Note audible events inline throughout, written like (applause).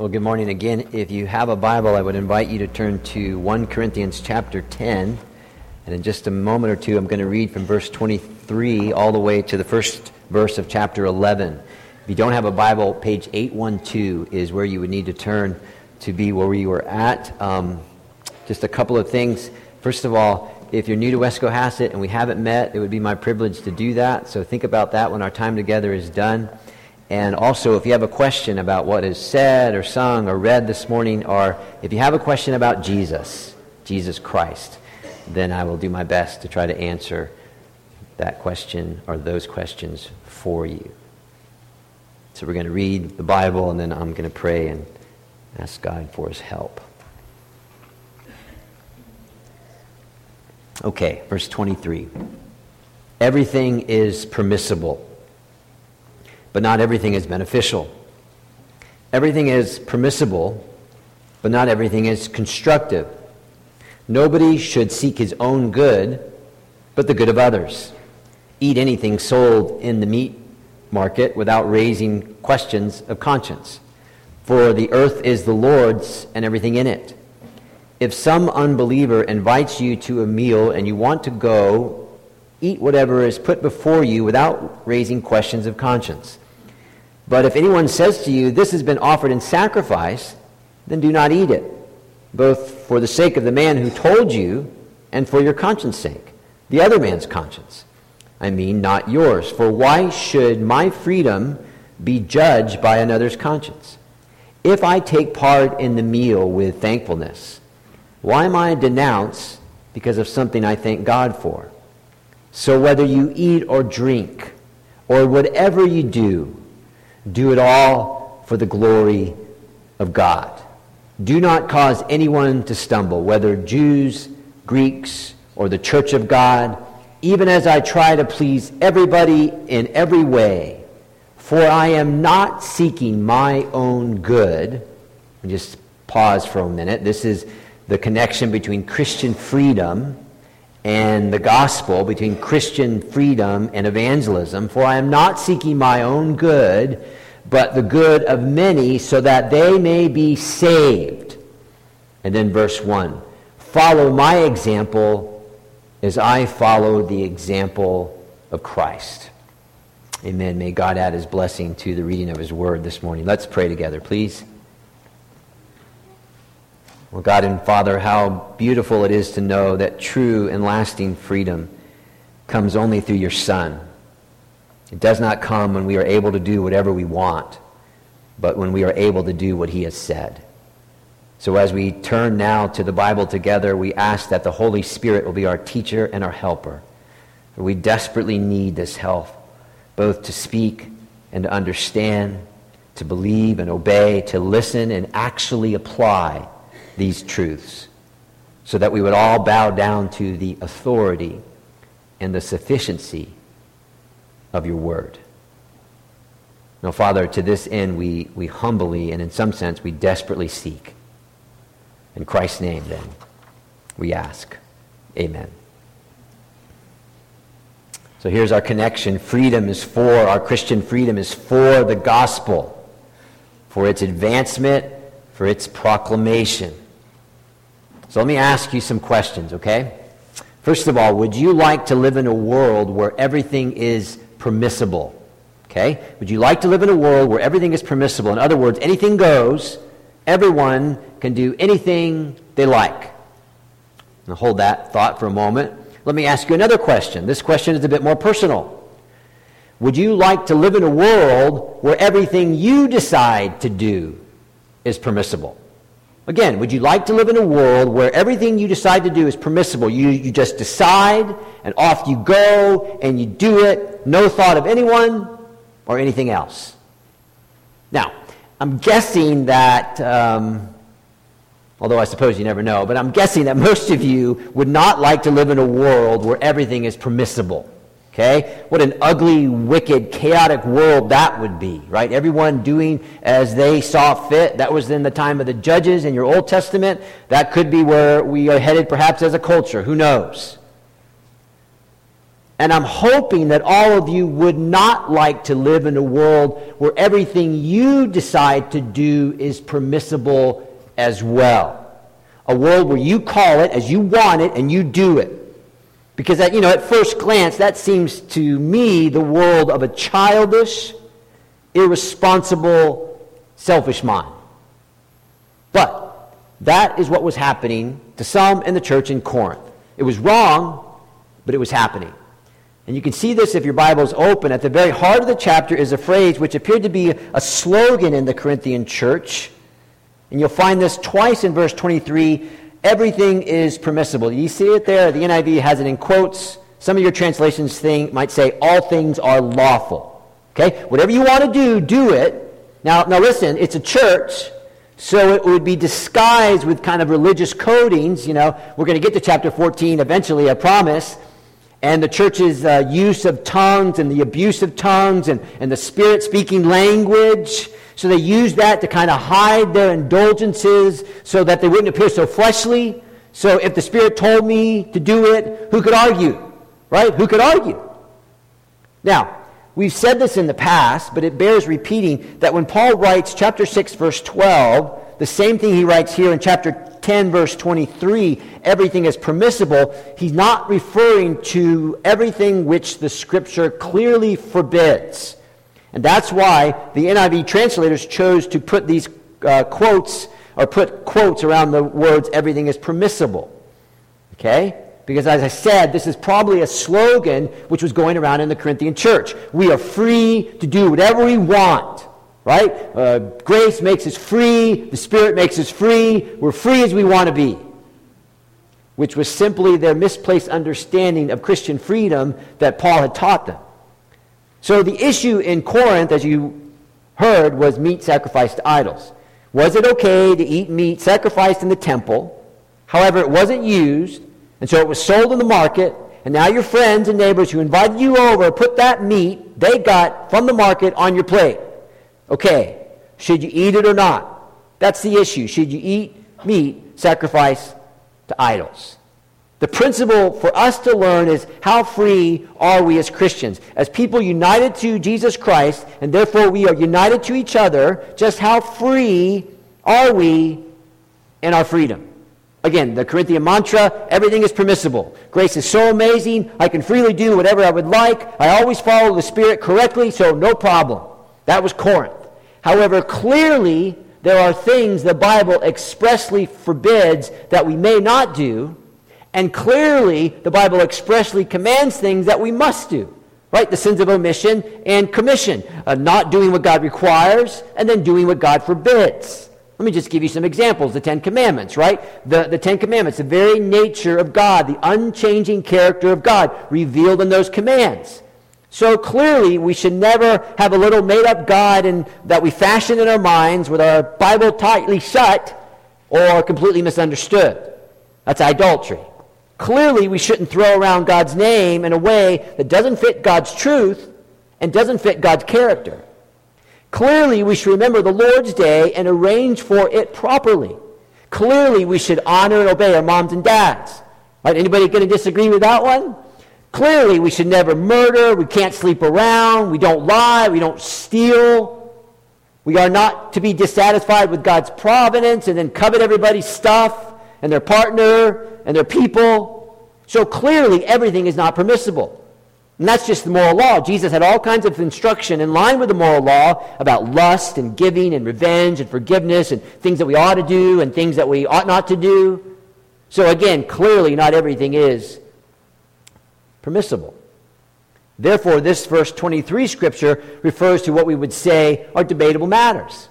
Well, good morning again. If you have a Bible, I would invite you to turn to 1 Corinthians chapter 10. And in just a moment or two, I'm going to read from verse 23 all the way to the first verse of chapter 11. If you don't have a Bible, page 812 is where you would need to turn to be where we were at. Um, just a couple of things. First of all, if you're new to West Cohasset and we haven't met, it would be my privilege to do that. So think about that when our time together is done. And also, if you have a question about what is said or sung or read this morning, or if you have a question about Jesus, Jesus Christ, then I will do my best to try to answer that question or those questions for you. So we're going to read the Bible, and then I'm going to pray and ask God for his help. Okay, verse 23. Everything is permissible but not everything is beneficial. Everything is permissible, but not everything is constructive. Nobody should seek his own good, but the good of others. Eat anything sold in the meat market without raising questions of conscience. For the earth is the Lord's and everything in it. If some unbeliever invites you to a meal and you want to go, eat whatever is put before you without raising questions of conscience. But if anyone says to you, This has been offered in sacrifice, then do not eat it, both for the sake of the man who told you and for your conscience sake, the other man's conscience. I mean, not yours. For why should my freedom be judged by another's conscience? If I take part in the meal with thankfulness, why am I denounced because of something I thank God for? So whether you eat or drink, or whatever you do, do it all for the glory of God. Do not cause anyone to stumble, whether Jews, Greeks, or the church of God, even as I try to please everybody in every way. For I am not seeking my own good. Just pause for a minute. This is the connection between Christian freedom and the gospel, between Christian freedom and evangelism. For I am not seeking my own good, but the good of many, so that they may be saved. And then verse 1 Follow my example as I follow the example of Christ. Amen. May God add his blessing to the reading of his word this morning. Let's pray together, please. Well, God and Father, how beautiful it is to know that true and lasting freedom comes only through your Son. It does not come when we are able to do whatever we want, but when we are able to do what He has said. So as we turn now to the Bible together, we ask that the Holy Spirit will be our teacher and our helper. We desperately need this help, both to speak and to understand, to believe and obey, to listen and actually apply these truths so that we would all bow down to the authority and the sufficiency of your word. Now, Father, to this end, we, we humbly and in some sense we desperately seek. In Christ's name, then, we ask. Amen. So here's our connection. Freedom is for, our Christian freedom is for the gospel, for its advancement, for its proclamation. So let me ask you some questions, okay? First of all, would you like to live in a world where everything is permissible? Okay? Would you like to live in a world where everything is permissible? In other words, anything goes, everyone can do anything they like. Now hold that thought for a moment. Let me ask you another question. This question is a bit more personal. Would you like to live in a world where everything you decide to do is permissible? Again, would you like to live in a world where everything you decide to do is permissible? You, you just decide, and off you go, and you do it, no thought of anyone or anything else. Now, I'm guessing that, um, although I suppose you never know, but I'm guessing that (laughs) most of you would not like to live in a world where everything is permissible. Okay? What an ugly, wicked, chaotic world that would be, right? Everyone doing as they saw fit. That was in the time of the judges in your Old Testament. That could be where we are headed perhaps as a culture. Who knows? And I'm hoping that all of you would not like to live in a world where everything you decide to do is permissible as well. A world where you call it as you want it and you do it. Because, at, you know, at first glance, that seems to me the world of a childish, irresponsible, selfish mind. But that is what was happening to some in the church in Corinth. It was wrong, but it was happening. And you can see this if your Bible is open. At the very heart of the chapter is a phrase which appeared to be a slogan in the Corinthian church. And you'll find this twice in verse 23 everything is permissible. You see it there? The NIV has it in quotes. Some of your translations think, might say, all things are lawful. Okay? Whatever you want to do, do it. Now, now listen, it's a church, so it would be disguised with kind of religious codings. You know, we're going to get to chapter 14 eventually, I promise. And the church's uh, use of tongues and the abuse of tongues and, and the spirit speaking language so they used that to kind of hide their indulgences so that they wouldn't appear so fleshly. So if the Spirit told me to do it, who could argue? Right? Who could argue? Now, we've said this in the past, but it bears repeating that when Paul writes chapter 6, verse 12, the same thing he writes here in chapter 10, verse 23, everything is permissible, he's not referring to everything which the Scripture clearly forbids. And that's why the NIV translators chose to put these uh, quotes or put quotes around the words everything is permissible. Okay? Because as I said, this is probably a slogan which was going around in the Corinthian church. We are free to do whatever we want. Right? Uh, grace makes us free. The Spirit makes us free. We're free as we want to be. Which was simply their misplaced understanding of Christian freedom that Paul had taught them. So the issue in Corinth, as you heard, was meat sacrificed to idols. Was it okay to eat meat sacrificed in the temple? However, it wasn't used, and so it was sold in the market, and now your friends and neighbors who invited you over put that meat they got from the market on your plate. Okay, should you eat it or not? That's the issue. Should you eat meat sacrificed to idols? The principle for us to learn is how free are we as Christians? As people united to Jesus Christ, and therefore we are united to each other, just how free are we in our freedom? Again, the Corinthian mantra everything is permissible. Grace is so amazing, I can freely do whatever I would like. I always follow the Spirit correctly, so no problem. That was Corinth. However, clearly, there are things the Bible expressly forbids that we may not do and clearly, the Bible expressly commands things that we must do. Right? The sins of omission and commission. Uh, not doing what God requires and then doing what God forbids. Let me just give you some examples. The Ten Commandments, right? The, the Ten Commandments, the very nature of God, the unchanging character of God revealed in those commands. So clearly, we should never have a little made up God and, that we fashion in our minds with our Bible tightly shut or completely misunderstood. That's idolatry. Clearly, we shouldn't throw around God's name in a way that doesn't fit God's truth and doesn't fit God's character. Clearly, we should remember the Lord's Day and arrange for it properly. Clearly, we should honor and obey our moms and dads. Right? Anybody going to disagree with that one? Clearly, we should never murder. We can't sleep around. We don't lie. We don't steal. We are not to be dissatisfied with God's providence and then covet everybody's stuff and their partner and their people. So clearly, everything is not permissible. And that's just the moral law. Jesus had all kinds of instruction in line with the moral law about lust and giving and revenge and forgiveness and things that we ought to do and things that we ought not to do. So again, clearly, not everything is permissible. Therefore, this verse 23 scripture refers to what we would say are debatable matters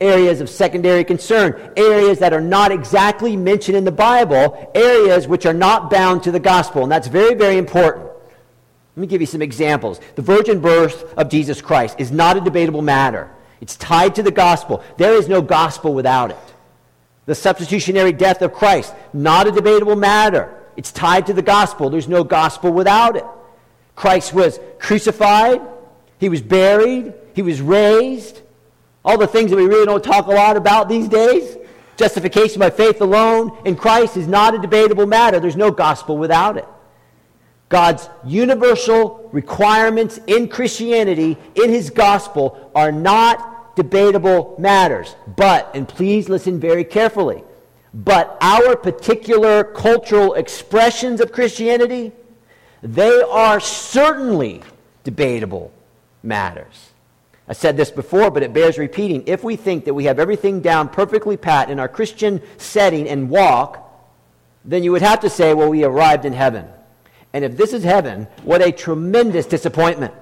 areas of secondary concern, areas that are not exactly mentioned in the Bible, areas which are not bound to the gospel. And that's very, very important. Let me give you some examples. The virgin birth of Jesus Christ is not a debatable matter. It's tied to the gospel. There is no gospel without it. The substitutionary death of Christ, not a debatable matter. It's tied to the gospel. There's no gospel without it. Christ was crucified, he was buried, he was raised, all the things that we really don't talk a lot about these days. Justification by faith alone in Christ is not a debatable matter. There's no gospel without it. God's universal requirements in Christianity, in his gospel, are not debatable matters. But, and please listen very carefully, but our particular cultural expressions of Christianity, they are certainly debatable matters. I said this before, but it bears repeating. If we think that we have everything down perfectly pat in our Christian setting and walk, then you would have to say, well, we arrived in heaven. And if this is heaven, what a tremendous disappointment.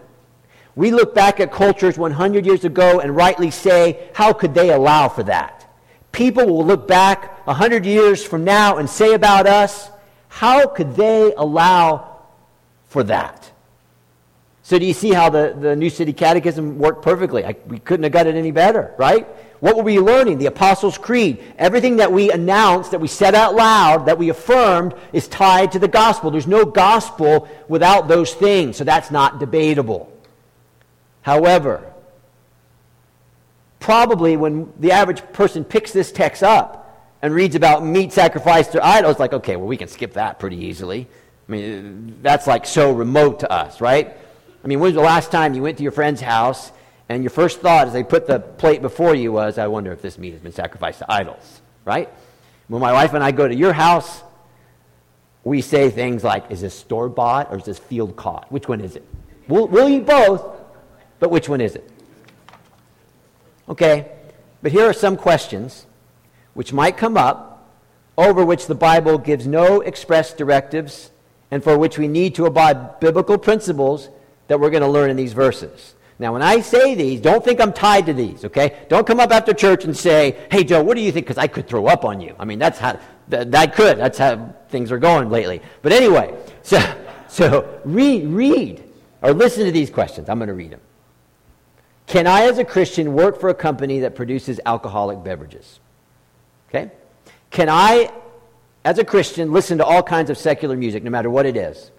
We look back at cultures 100 years ago and rightly say, how could they allow for that? People will look back 100 years from now and say about us, how could they allow for that? So, do you see how the, the New City Catechism worked perfectly? I, we couldn't have got it any better, right? What were we learning? The Apostles' Creed. Everything that we announced, that we said out loud, that we affirmed, is tied to the gospel. There's no gospel without those things, so that's not debatable. However, probably when the average person picks this text up and reads about meat sacrificed to idols, like, okay, well, we can skip that pretty easily. I mean, that's like so remote to us, right? I mean, when was the last time you went to your friend's house and your first thought as they put the plate before you was, I wonder if this meat has been sacrificed to idols, right? When my wife and I go to your house, we say things like, is this store bought or is this field caught? Which one is it? We'll, we'll eat both, but which one is it? Okay, but here are some questions which might come up over which the Bible gives no express directives and for which we need to abide biblical principles that we're going to learn in these verses. Now, when I say these, don't think I'm tied to these, okay? Don't come up after church and say, hey, Joe, what do you think? Because I could throw up on you. I mean, that's how, that, that could. That's how things are going lately. But anyway, (laughs) so, so read, read or listen to these questions. I'm going to read them. Can I, as a Christian, work for a company that produces alcoholic beverages? Okay? Can I, as a Christian, listen to all kinds of secular music, no matter what it is?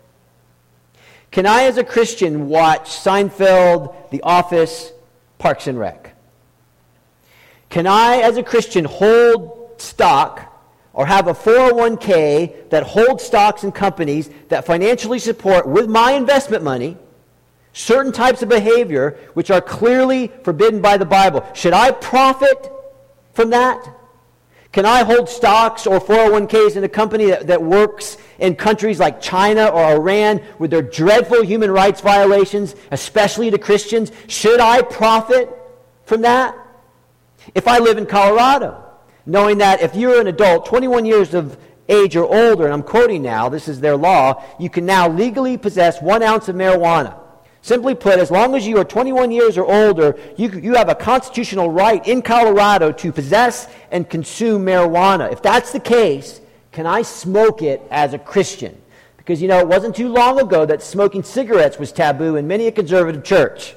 Can I, as a Christian, watch Seinfeld, The Office, Parks and Rec? Can I, as a Christian, hold stock or have a 401k that holds stocks and companies that financially support with my investment money certain types of behavior which are clearly forbidden by the Bible? Should I profit from that? Can I hold stocks or 401ks in a company that, that works in countries like China or Iran with their dreadful human rights violations, especially to Christians? Should I profit from that? If I live in Colorado, knowing that if you're an adult, 21 years of age or older, and I'm quoting now, this is their law, you can now legally possess one ounce of marijuana. Simply put, as long as you are 21 years or older, you, you have a constitutional right in Colorado to possess and consume marijuana. If that's the case, can I smoke it as a Christian? Because, you know, it wasn't too long ago that smoking cigarettes was taboo in many a conservative church.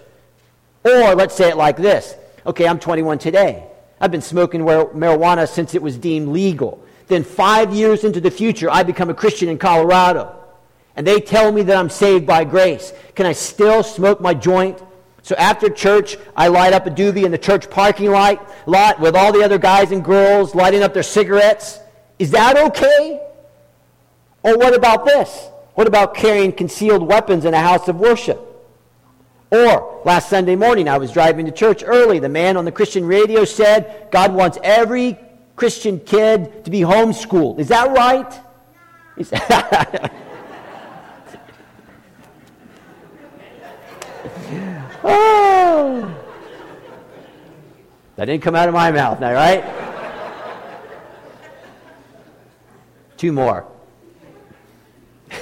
Or let's say it like this okay, I'm 21 today. I've been smoking marijuana since it was deemed legal. Then, five years into the future, I become a Christian in Colorado and they tell me that I'm saved by grace, can I still smoke my joint? So after church, I light up a doobie in the church parking lot, lot with all the other guys and girls lighting up their cigarettes. Is that okay? Or what about this? What about carrying concealed weapons in a house of worship? Or last Sunday morning, I was driving to church early. The man on the Christian radio said, God wants every Christian kid to be homeschooled. Is that right? (laughs) Oh. That didn't come out of my mouth now, right? Two more. (laughs)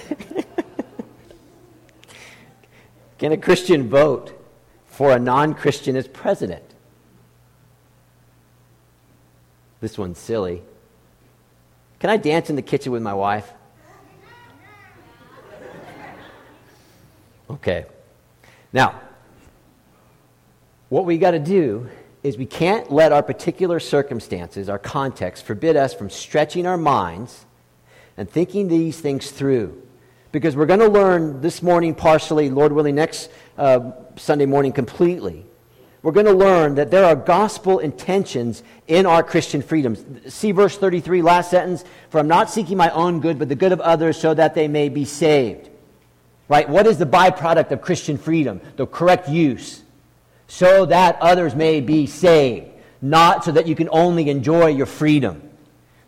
Can a Christian vote for a non Christian as president? This one's silly. Can I dance in the kitchen with my wife? Okay. Now, what we got to do is we can't let our particular circumstances, our context, forbid us from stretching our minds and thinking these things through. Because we're going to learn this morning partially, Lord willing, next uh, Sunday morning completely. We're going to learn that there are gospel intentions in our Christian freedoms. See verse 33, last sentence. For I'm not seeking my own good, but the good of others, so that they may be saved. Right? What is the byproduct of Christian freedom? The correct use. So that others may be saved, not so that you can only enjoy your freedom.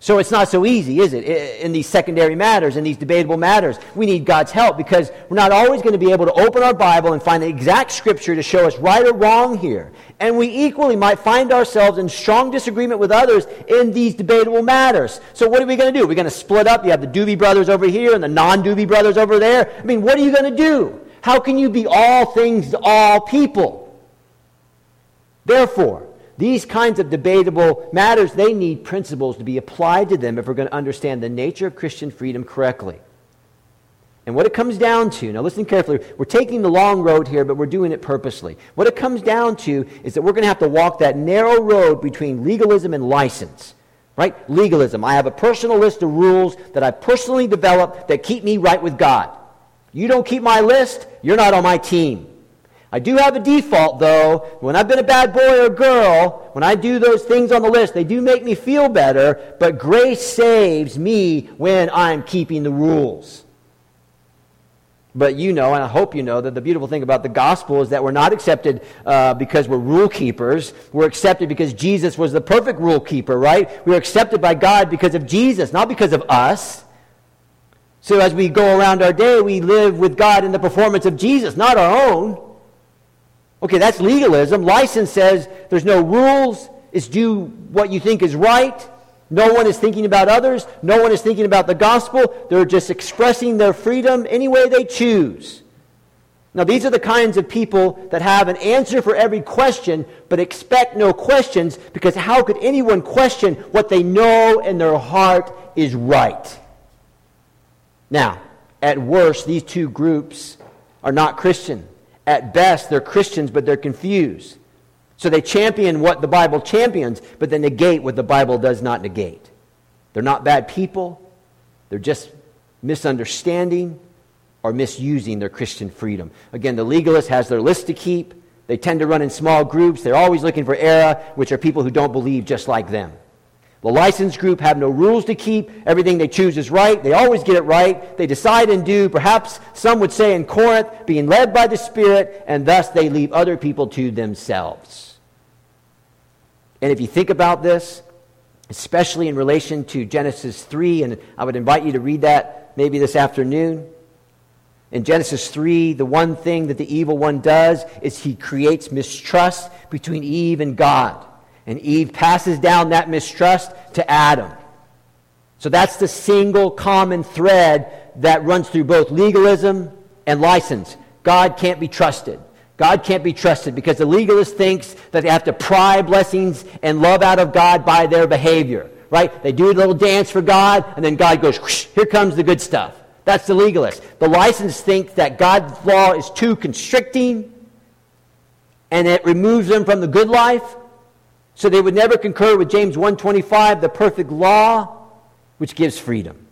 So it's not so easy, is it, in these secondary matters, in these debatable matters? We need God's help because we're not always going to be able to open our Bible and find the exact scripture to show us right or wrong here. And we equally might find ourselves in strong disagreement with others in these debatable matters. So what are we going to do? We're going to split up. You have the Doobie brothers over here and the non Doobie brothers over there. I mean, what are you going to do? How can you be all things to all people? Therefore, these kinds of debatable matters, they need principles to be applied to them if we're going to understand the nature of Christian freedom correctly. And what it comes down to, now listen carefully, we're taking the long road here, but we're doing it purposely. What it comes down to is that we're going to have to walk that narrow road between legalism and license. Right? Legalism. I have a personal list of rules that I personally developed that keep me right with God. You don't keep my list, you're not on my team. I do have a default, though. When I've been a bad boy or girl, when I do those things on the list, they do make me feel better, but grace saves me when I'm keeping the rules. But you know, and I hope you know, that the beautiful thing about the gospel is that we're not accepted uh, because we're rule keepers. We're accepted because Jesus was the perfect rule keeper, right? We're accepted by God because of Jesus, not because of us. So as we go around our day, we live with God in the performance of Jesus, not our own. Okay, that's legalism. License says there's no rules. It's do what you think is right. No one is thinking about others. No one is thinking about the gospel. They're just expressing their freedom any way they choose. Now, these are the kinds of people that have an answer for every question, but expect no questions, because how could anyone question what they know in their heart is right? Now, at worst, these two groups are not Christian. At best, they're Christians, but they're confused. So they champion what the Bible champions, but they negate what the Bible does not negate. They're not bad people, they're just misunderstanding or misusing their Christian freedom. Again, the legalist has their list to keep. They tend to run in small groups. They're always looking for error, which are people who don't believe just like them. The licensed group have no rules to keep. Everything they choose is right. They always get it right. They decide and do, perhaps some would say in Corinth, being led by the Spirit, and thus they leave other people to themselves. And if you think about this, especially in relation to Genesis 3, and I would invite you to read that maybe this afternoon. In Genesis 3, the one thing that the evil one does is he creates mistrust between Eve and God. And Eve passes down that mistrust to Adam. So that's the single common thread that runs through both legalism and license. God can't be trusted. God can't be trusted because the legalist thinks that they have to pry blessings and love out of God by their behavior. Right? They do a little dance for God, and then God goes, here comes the good stuff. That's the legalist. The license thinks that God's law is too constricting and it removes them from the good life. So they would never concur with James 125, the perfect law, which gives freedom.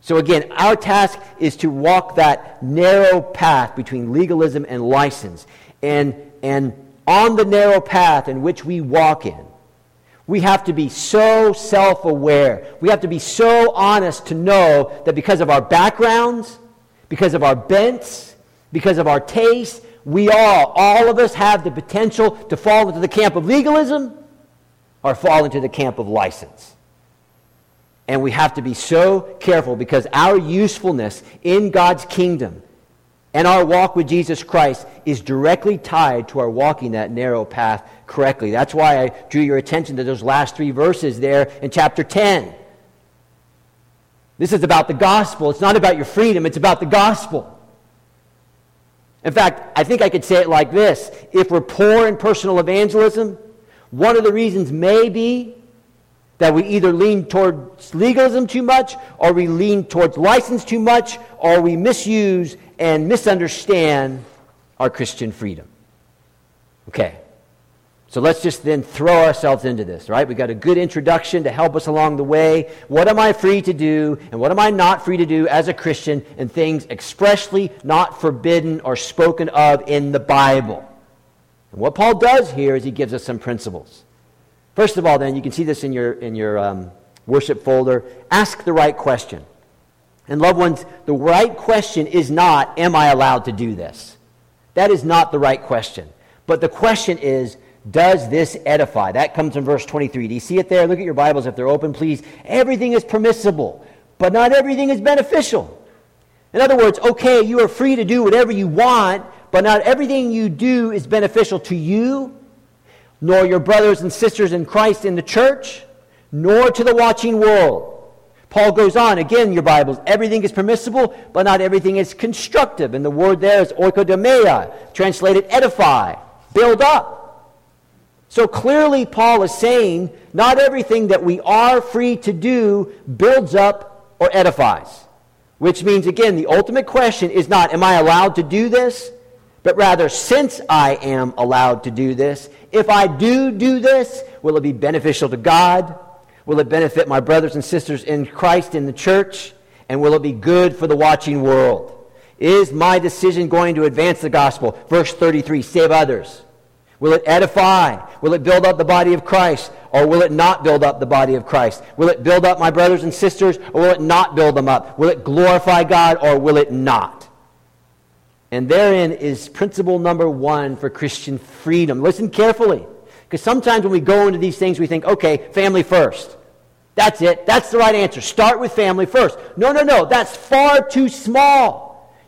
So again, our task is to walk that narrow path between legalism and license. And, and on the narrow path in which we walk in, we have to be so self aware. We have to be so honest to know that because of our backgrounds, because of our bents, because of our tastes, we all, all of us have the potential to fall into the camp of legalism or fall into the camp of license. And we have to be so careful because our usefulness in God's kingdom and our walk with Jesus Christ is directly tied to our walking that narrow path correctly. That's why I drew your attention to those last three verses there in chapter 10. This is about the gospel. It's not about your freedom, it's about the gospel. In fact, I think I could say it like this if we're poor in personal evangelism, one of the reasons may be that we either lean towards legalism too much, or we lean towards license too much, or we misuse and misunderstand our Christian freedom. Okay. So let's just then throw ourselves into this, right? We got a good introduction to help us along the way. What am I free to do and what am I not free to do as a Christian and things expressly not forbidden or spoken of in the Bible? And what Paul does here is he gives us some principles. First of all, then, you can see this in your, in your um, worship folder. Ask the right question. And, loved ones, the right question is not, Am I allowed to do this? That is not the right question. But the question is, Does this edify? That comes from verse 23. Do you see it there? Look at your Bibles if they're open, please. Everything is permissible, but not everything is beneficial. In other words, okay, you are free to do whatever you want, but not everything you do is beneficial to you, nor your brothers and sisters in Christ in the church, nor to the watching world. Paul goes on, again, your Bibles, everything is permissible, but not everything is constructive. And the word there is oikodomia, translated edify, build up. So clearly, Paul is saying not everything that we are free to do builds up or edifies. Which means, again, the ultimate question is not, am I allowed to do this? But rather, since I am allowed to do this, if I do do this, will it be beneficial to God? Will it benefit my brothers and sisters in Christ in the church? And will it be good for the watching world? Is my decision going to advance the gospel? Verse 33 save others. Will it edify? Will it build up the body of Christ? Or will it not build up the body of Christ? Will it build up my brothers and sisters? Or will it not build them up? Will it glorify God? Or will it not? And therein is principle number one for Christian freedom. Listen carefully. Because sometimes when we go into these things, we think, okay, family first. That's it. That's the right answer. Start with family first. No, no, no. That's far too small.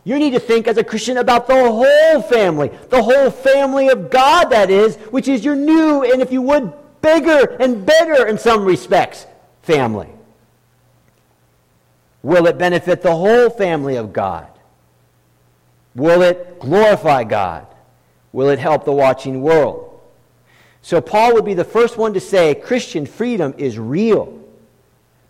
You need to think as a Christian about the whole family, the whole family of God, that is, which is your new and, if you would, bigger and better in some respects family. Will it benefit the whole family of God? Will it glorify God? Will it help the watching world? So, Paul would be the first one to say Christian freedom is real.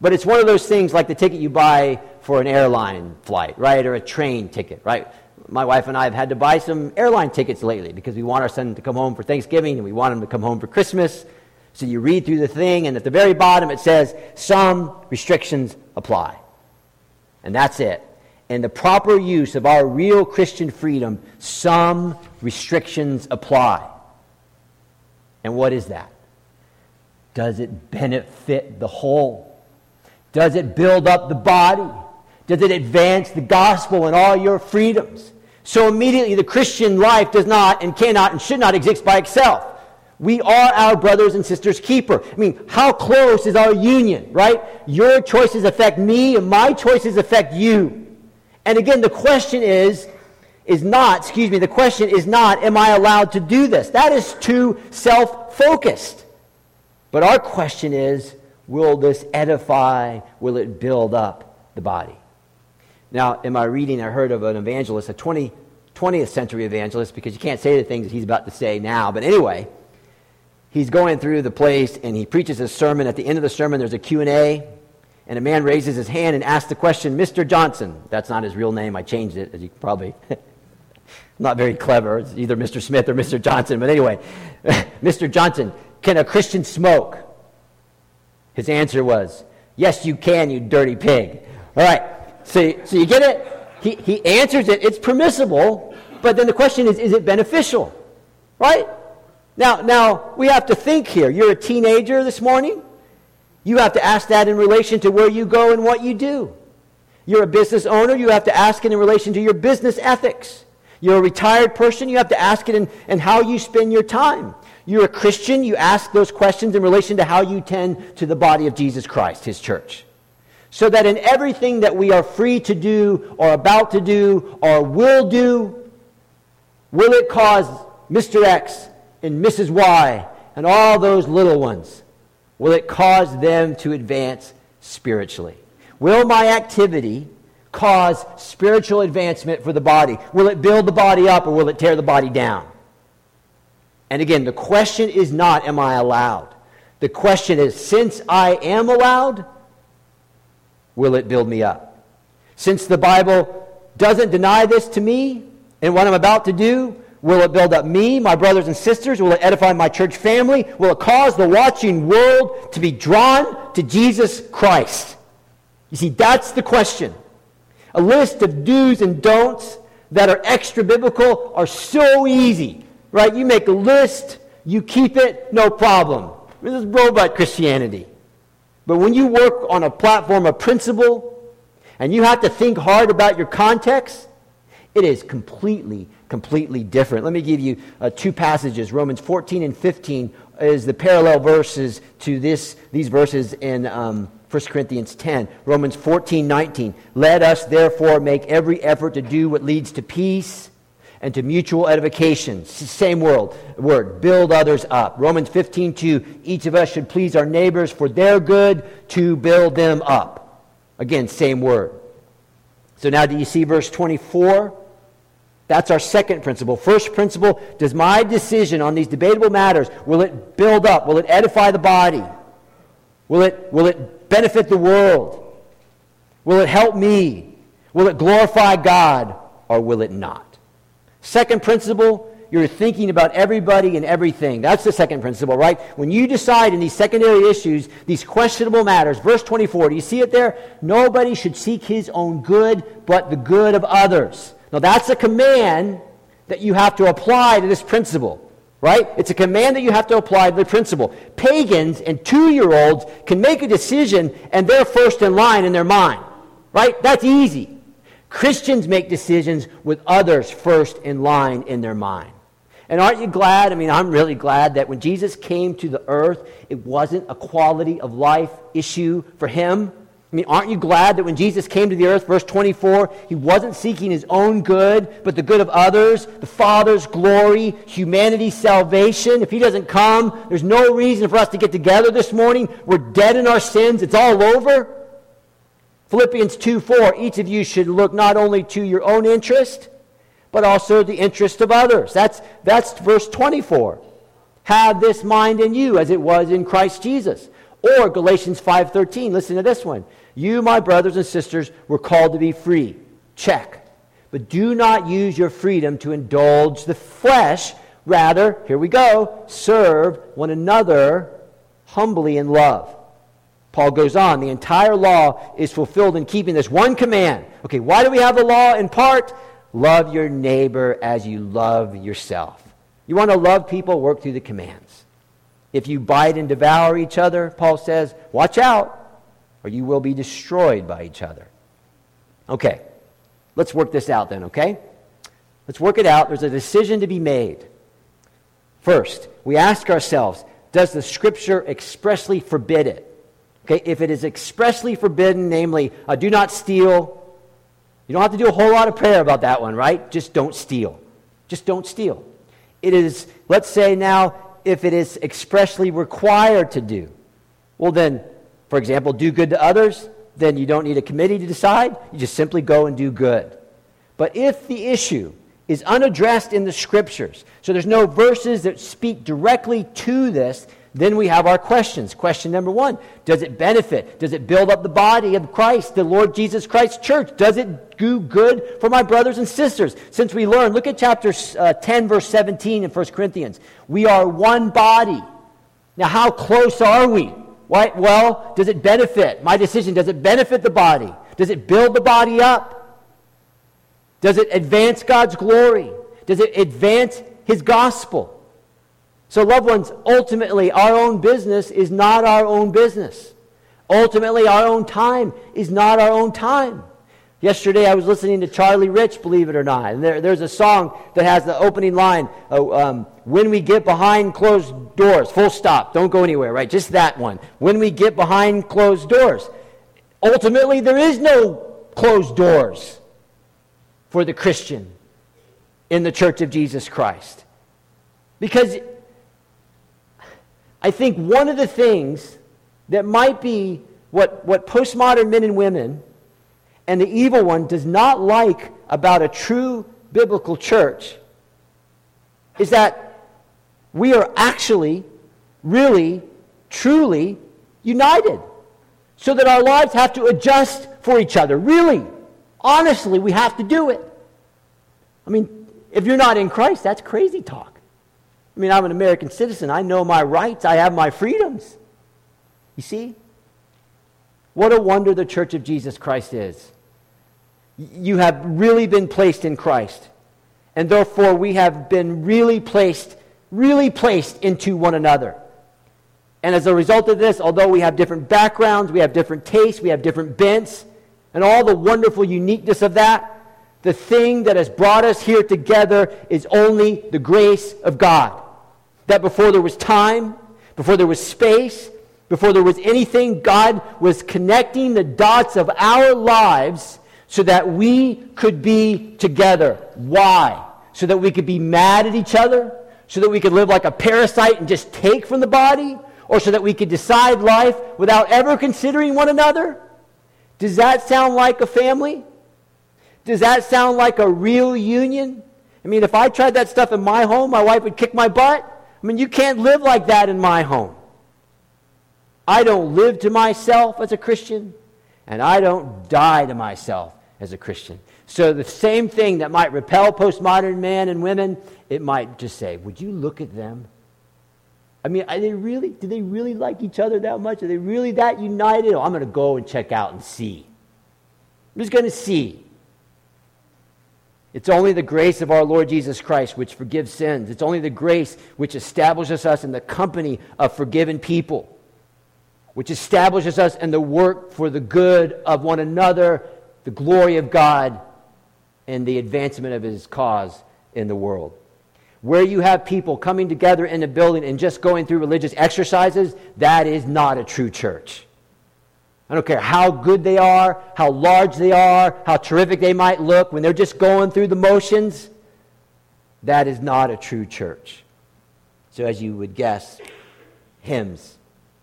But it's one of those things like the ticket you buy for an airline flight, right? Or a train ticket, right? My wife and I have had to buy some airline tickets lately because we want our son to come home for Thanksgiving and we want him to come home for Christmas. So you read through the thing, and at the very bottom it says, Some restrictions apply. And that's it. In the proper use of our real Christian freedom, some restrictions apply. And what is that? Does it benefit the whole? Does it build up the body? Does it advance the gospel and all your freedoms? So immediately the Christian life does not and cannot and should not exist by itself. We are our brothers and sisters' keeper. I mean, how close is our union, right? Your choices affect me and my choices affect you. And again, the question is, is not, excuse me, the question is not, am I allowed to do this? That is too self focused. But our question is, Will this edify? Will it build up the body? Now, in my reading, I heard of an evangelist, a 20, 20th century evangelist, because you can't say the things that he's about to say now. But anyway, he's going through the place and he preaches his sermon. At the end of the sermon, there's a Q&A, and a man raises his hand and asks the question, Mr. Johnson. That's not his real name. I changed it, as you probably... (laughs) not very clever. It's either Mr. Smith or Mr. Johnson. But anyway, (laughs) Mr. Johnson, can a Christian smoke? His answer was, Yes, you can, you dirty pig. All right, so, so you get it? He, he answers it, it's permissible, but then the question is, is it beneficial? Right? Now, now, we have to think here. You're a teenager this morning. You have to ask that in relation to where you go and what you do. You're a business owner. You have to ask it in relation to your business ethics. You're a retired person. You have to ask it in, in how you spend your time. You're a Christian, you ask those questions in relation to how you tend to the body of Jesus Christ, his church. So that in everything that we are free to do, or about to do, or will do, will it cause Mr. X and Mrs. Y and all those little ones, will it cause them to advance spiritually? Will my activity cause spiritual advancement for the body? Will it build the body up or will it tear the body down? And again, the question is not, am I allowed? The question is, since I am allowed, will it build me up? Since the Bible doesn't deny this to me and what I'm about to do, will it build up me, my brothers and sisters? Will it edify my church family? Will it cause the watching world to be drawn to Jesus Christ? You see, that's the question. A list of do's and don'ts that are extra biblical are so easy right? You make a list, you keep it, no problem. This is robot Christianity. But when you work on a platform of principle and you have to think hard about your context, it is completely, completely different. Let me give you uh, two passages. Romans 14 and 15 is the parallel verses to this, these verses in um, 1 Corinthians 10. Romans 14, 19. Let us therefore make every effort to do what leads to peace and to mutual edification. Same word, word. Build others up. Romans 15, 2. Each of us should please our neighbors for their good to build them up. Again, same word. So now do you see verse 24? That's our second principle. First principle, does my decision on these debatable matters, will it build up? Will it edify the body? Will it, will it benefit the world? Will it help me? Will it glorify God? Or will it not? Second principle, you're thinking about everybody and everything. That's the second principle, right? When you decide in these secondary issues, these questionable matters, verse 24, do you see it there? Nobody should seek his own good, but the good of others. Now, that's a command that you have to apply to this principle, right? It's a command that you have to apply to the principle. Pagans and two year olds can make a decision and they're first in line in their mind, right? That's easy. Christians make decisions with others first in line in their mind. And aren't you glad? I mean, I'm really glad that when Jesus came to the earth, it wasn't a quality of life issue for him. I mean, aren't you glad that when Jesus came to the earth, verse 24, he wasn't seeking his own good, but the good of others, the Father's glory, humanity's salvation? If he doesn't come, there's no reason for us to get together this morning. We're dead in our sins. It's all over. Philippians 2 4, each of you should look not only to your own interest, but also the interest of others. That's, that's verse 24. Have this mind in you as it was in Christ Jesus. Or Galatians 5:13, listen to this one. You, my brothers and sisters, were called to be free. Check. But do not use your freedom to indulge the flesh. Rather, here we go, serve one another humbly in love. Paul goes on, the entire law is fulfilled in keeping this one command. Okay, why do we have the law? In part, love your neighbor as you love yourself. You want to love people, work through the commands. If you bite and devour each other, Paul says, watch out, or you will be destroyed by each other. Okay, let's work this out then, okay? Let's work it out. There's a decision to be made. First, we ask ourselves, does the scripture expressly forbid it? Okay, if it is expressly forbidden, namely, uh, do not steal, you don't have to do a whole lot of prayer about that one, right? Just don't steal. Just don't steal. It is, let's say now, if it is expressly required to do. Well, then, for example, do good to others, then you don't need a committee to decide. You just simply go and do good. But if the issue is unaddressed in the scriptures, so there's no verses that speak directly to this, then we have our questions. Question number one Does it benefit? Does it build up the body of Christ, the Lord Jesus Christ church? Does it do good for my brothers and sisters? Since we learn, look at chapter uh, 10, verse 17 in 1 Corinthians. We are one body. Now, how close are we? Why, well, does it benefit? My decision, does it benefit the body? Does it build the body up? Does it advance God's glory? Does it advance His gospel? So, loved ones, ultimately, our own business is not our own business. Ultimately, our own time is not our own time. Yesterday, I was listening to Charlie Rich, believe it or not. And there, there's a song that has the opening line oh, um, When we get behind closed doors, full stop, don't go anywhere, right? Just that one. When we get behind closed doors. Ultimately, there is no closed doors for the Christian in the church of Jesus Christ. Because I think one of the things that might be what, what postmodern men and women and the evil one does not like about a true biblical church is that we are actually, really, truly united. So that our lives have to adjust for each other. Really, honestly, we have to do it. I mean, if you're not in Christ, that's crazy talk. I mean, I'm an American citizen. I know my rights. I have my freedoms. You see? What a wonder the church of Jesus Christ is. You have really been placed in Christ. And therefore, we have been really placed, really placed into one another. And as a result of this, although we have different backgrounds, we have different tastes, we have different bents, and all the wonderful uniqueness of that, the thing that has brought us here together is only the grace of God. That before there was time, before there was space, before there was anything, God was connecting the dots of our lives so that we could be together. Why? So that we could be mad at each other? So that we could live like a parasite and just take from the body? Or so that we could decide life without ever considering one another? Does that sound like a family? Does that sound like a real union? I mean, if I tried that stuff in my home, my wife would kick my butt. I mean, you can't live like that in my home. I don't live to myself as a Christian, and I don't die to myself as a Christian. So the same thing that might repel postmodern men and women, it might just say, Would you look at them? I mean, are they really, do they really like each other that much? Are they really that united? Oh, I'm going to go and check out and see. I'm just going to see. It's only the grace of our Lord Jesus Christ which forgives sins. It's only the grace which establishes us in the company of forgiven people, which establishes us in the work for the good of one another, the glory of God, and the advancement of his cause in the world. Where you have people coming together in a building and just going through religious exercises, that is not a true church. I don't care how good they are, how large they are, how terrific they might look, when they're just going through the motions, that is not a true church. So, as you would guess, hymns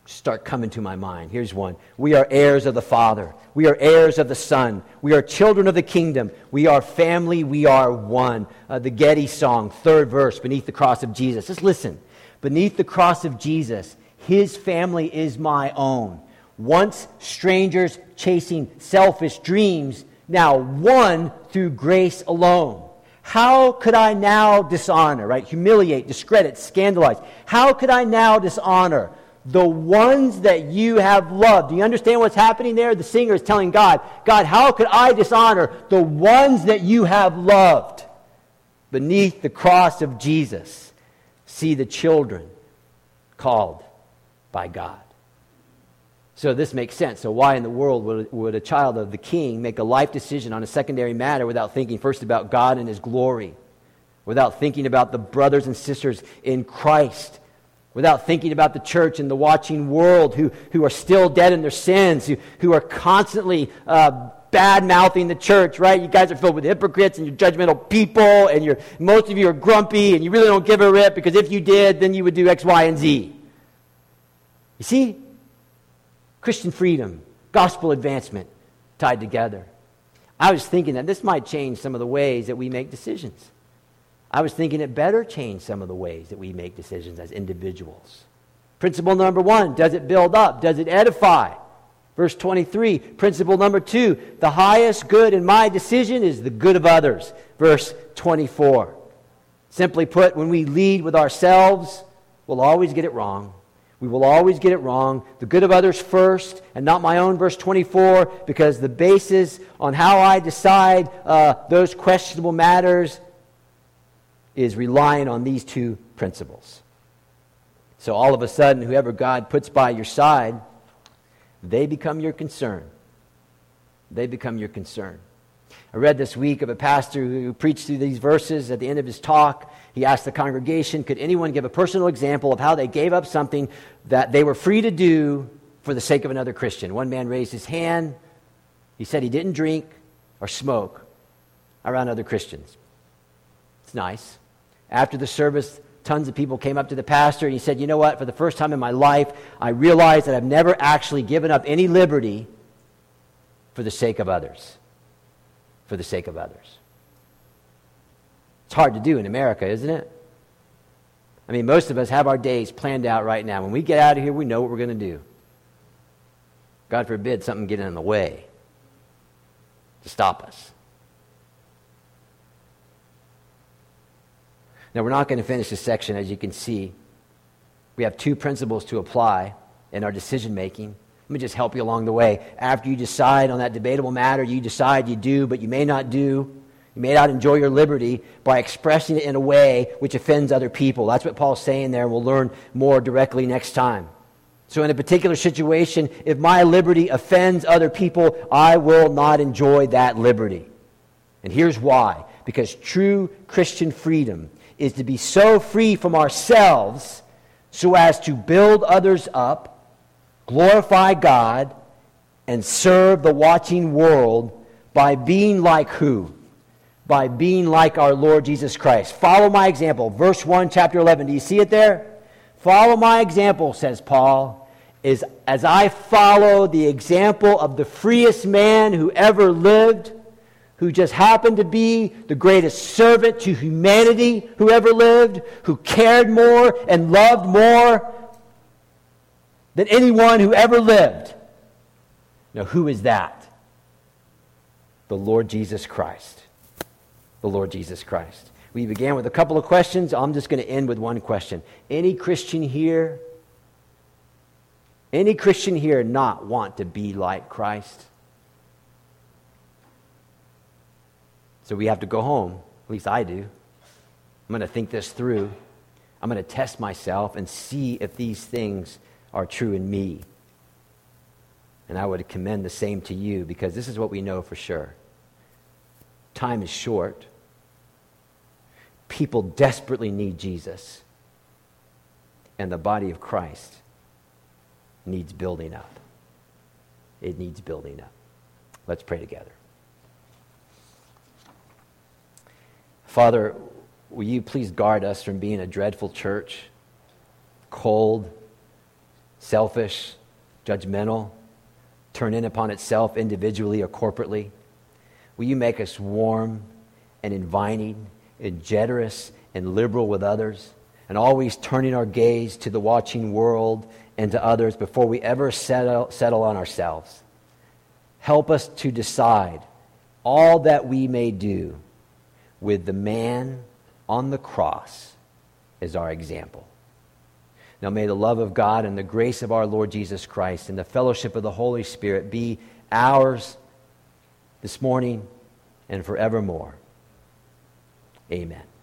start coming to my mind. Here's one We are heirs of the Father, we are heirs of the Son, we are children of the kingdom, we are family, we are one. Uh, the Getty song, third verse, beneath the cross of Jesus. Just listen. Beneath the cross of Jesus, his family is my own once strangers chasing selfish dreams, now one through grace alone. How could I now dishonor, right? Humiliate, discredit, scandalize. How could I now dishonor the ones that you have loved? Do you understand what's happening there? The singer is telling God, God, how could I dishonor the ones that you have loved? Beneath the cross of Jesus, see the children called by God. So this makes sense. So, why in the world would, would a child of the king make a life decision on a secondary matter without thinking first about God and his glory, without thinking about the brothers and sisters in Christ, without thinking about the church and the watching world who, who are still dead in their sins, who, who are constantly uh, bad mouthing the church, right? You guys are filled with hypocrites and you're judgmental people, and you're, most of you are grumpy, and you really don't give a rip because if you did, then you would do X, Y, and Z. You see? Christian freedom, gospel advancement tied together. I was thinking that this might change some of the ways that we make decisions. I was thinking it better change some of the ways that we make decisions as individuals. Principle number one does it build up? Does it edify? Verse 23. Principle number two the highest good in my decision is the good of others. Verse 24. Simply put, when we lead with ourselves, we'll always get it wrong. We will always get it wrong. The good of others first and not my own, verse 24, because the basis on how I decide uh, those questionable matters is relying on these two principles. So all of a sudden, whoever God puts by your side, they become your concern. They become your concern. I read this week of a pastor who preached through these verses at the end of his talk. He asked the congregation, could anyone give a personal example of how they gave up something that they were free to do for the sake of another Christian? One man raised his hand. He said he didn't drink or smoke around other Christians. It's nice. After the service, tons of people came up to the pastor and he said, You know what? For the first time in my life, I realized that I've never actually given up any liberty for the sake of others for the sake of others. It's hard to do in America, isn't it? I mean, most of us have our days planned out right now. When we get out of here, we know what we're going to do. God forbid something get in the way to stop us. Now, we're not going to finish this section, as you can see. We have two principles to apply in our decision making. Let me just help you along the way. After you decide on that debatable matter, you decide you do, but you may not do. You may not enjoy your liberty by expressing it in a way which offends other people. That's what Paul's saying there, and we'll learn more directly next time. So, in a particular situation, if my liberty offends other people, I will not enjoy that liberty. And here's why because true Christian freedom is to be so free from ourselves so as to build others up, glorify God, and serve the watching world by being like who? By being like our Lord Jesus Christ. Follow my example. Verse 1, chapter 11. Do you see it there? Follow my example, says Paul, is as I follow the example of the freest man who ever lived, who just happened to be the greatest servant to humanity who ever lived, who cared more and loved more than anyone who ever lived. Now, who is that? The Lord Jesus Christ. The Lord Jesus Christ. We began with a couple of questions. I'm just going to end with one question. Any Christian here, any Christian here not want to be like Christ? So we have to go home. At least I do. I'm going to think this through. I'm going to test myself and see if these things are true in me. And I would commend the same to you because this is what we know for sure. Time is short. People desperately need Jesus. And the body of Christ needs building up. It needs building up. Let's pray together. Father, will you please guard us from being a dreadful church, cold, selfish, judgmental, turn in upon itself individually or corporately? Will you make us warm and inviting and generous and liberal with others, and always turning our gaze to the watching world and to others before we ever settle, settle on ourselves. Help us to decide all that we may do with the man on the cross as our example. Now may the love of God and the grace of our Lord Jesus Christ and the fellowship of the Holy Spirit be ours this morning and forevermore. Amen.